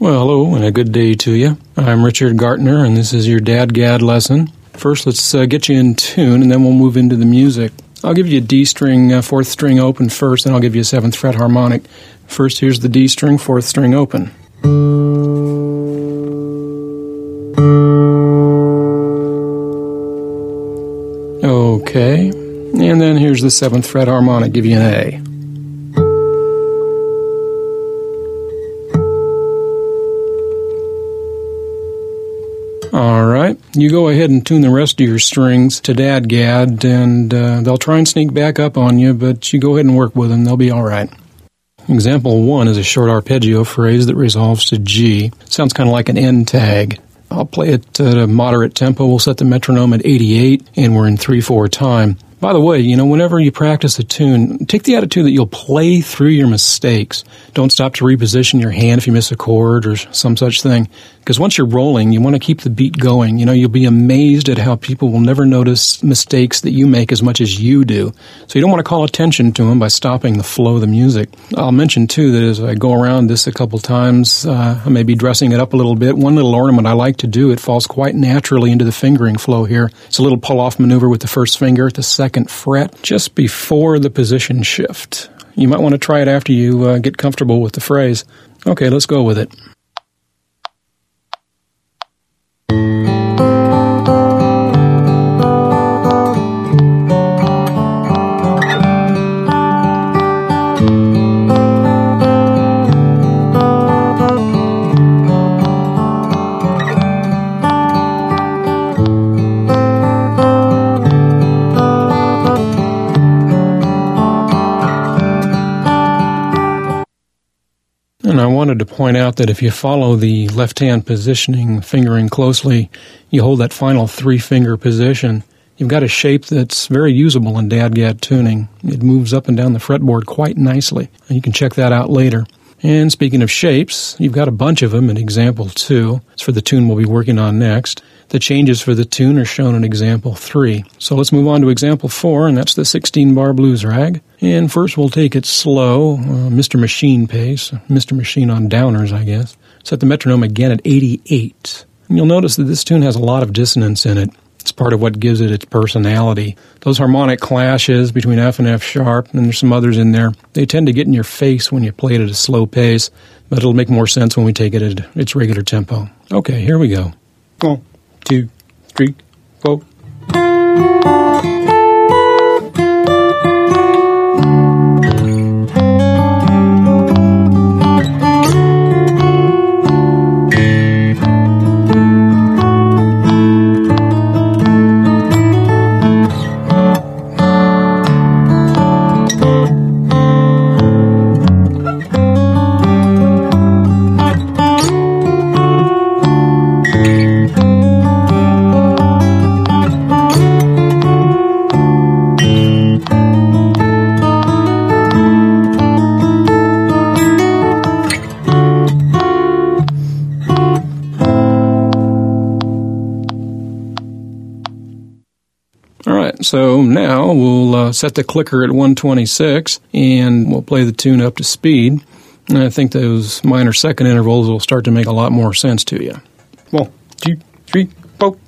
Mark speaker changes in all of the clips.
Speaker 1: Well, hello and a good day to you. I'm Richard Gartner, and this is your DADGAD lesson. First, let's uh, get you in tune, and then we'll move into the music. I'll give you a D string, uh, fourth string open first, and I'll give you a seventh fret harmonic. First, here's the D string, fourth string open. Okay, and then here's the seventh fret harmonic, give you an A. All right. You go ahead and tune the rest of your strings to DADGAD, and uh, they'll try and sneak back up on you, but you go ahead and work with them. They'll be all right. Example one is a short arpeggio phrase that resolves to G. Sounds kind of like an end tag. I'll play it at a moderate tempo. We'll set the metronome at 88, and we're in 3 4 time. By the way, you know, whenever you practice a tune, take the attitude that you'll play through your mistakes. Don't stop to reposition your hand if you miss a chord or some such thing. Because once you're rolling, you want to keep the beat going. You know, you'll be amazed at how people will never notice mistakes that you make as much as you do. So you don't want to call attention to them by stopping the flow of the music. I'll mention too that as I go around this a couple times, uh, I may be dressing it up a little bit. One little ornament I like to do, it falls quite naturally into the fingering flow here. It's a little pull off maneuver with the first finger the second fret just before the position shift. You might want to try it after you uh, get comfortable with the phrase. Okay, let's go with it. And I wanted to point out that if you follow the left hand positioning, fingering closely, you hold that final three finger position. You've got a shape that's very usable in DADGAD tuning. It moves up and down the fretboard quite nicely. You can check that out later. And speaking of shapes, you've got a bunch of them in example two. It's for the tune we'll be working on next. The changes for the tune are shown in example 3. So let's move on to example 4, and that's the 16 bar blues rag. And first we'll take it slow, uh, Mr. Machine pace, Mr. Machine on downers, I guess. Set the metronome again at 88. And you'll notice that this tune has a lot of dissonance in it. It's part of what gives it its personality. Those harmonic clashes between F and F sharp, and there's some others in there, they tend to get in your face when you play it at a slow pace, but it'll make more sense when we take it at its regular tempo. Okay, here we go. Go two, three, four. So now we'll uh, set the clicker at 126 and we'll play the tune up to speed. And I think those minor second intervals will start to make a lot more sense to you. One, two, three, four.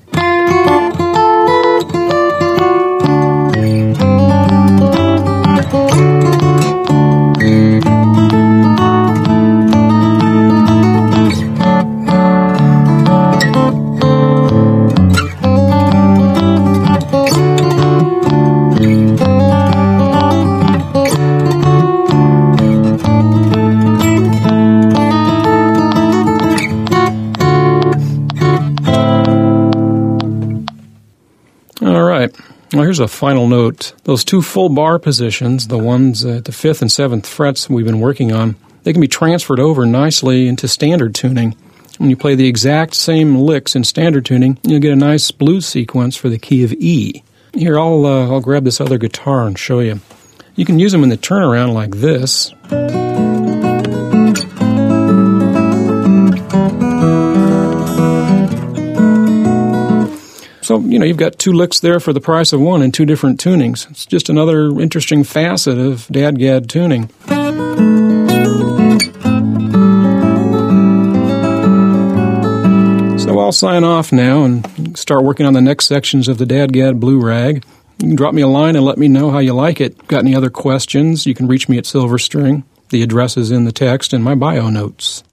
Speaker 1: Well, here's a final note. Those two full bar positions, the ones at the fifth and seventh frets we've been working on, they can be transferred over nicely into standard tuning. When you play the exact same licks in standard tuning, you'll get a nice blues sequence for the key of E. Here, I'll, uh, I'll grab this other guitar and show you. You can use them in the turnaround like this. So, you know, you've got two licks there for the price of one in two different tunings. It's just another interesting facet of DADGAD tuning. So I'll sign off now and start working on the next sections of the Dadgad Blue Rag. You can drop me a line and let me know how you like it. Got any other questions? You can reach me at Silverstring. The address is in the text and my bio notes.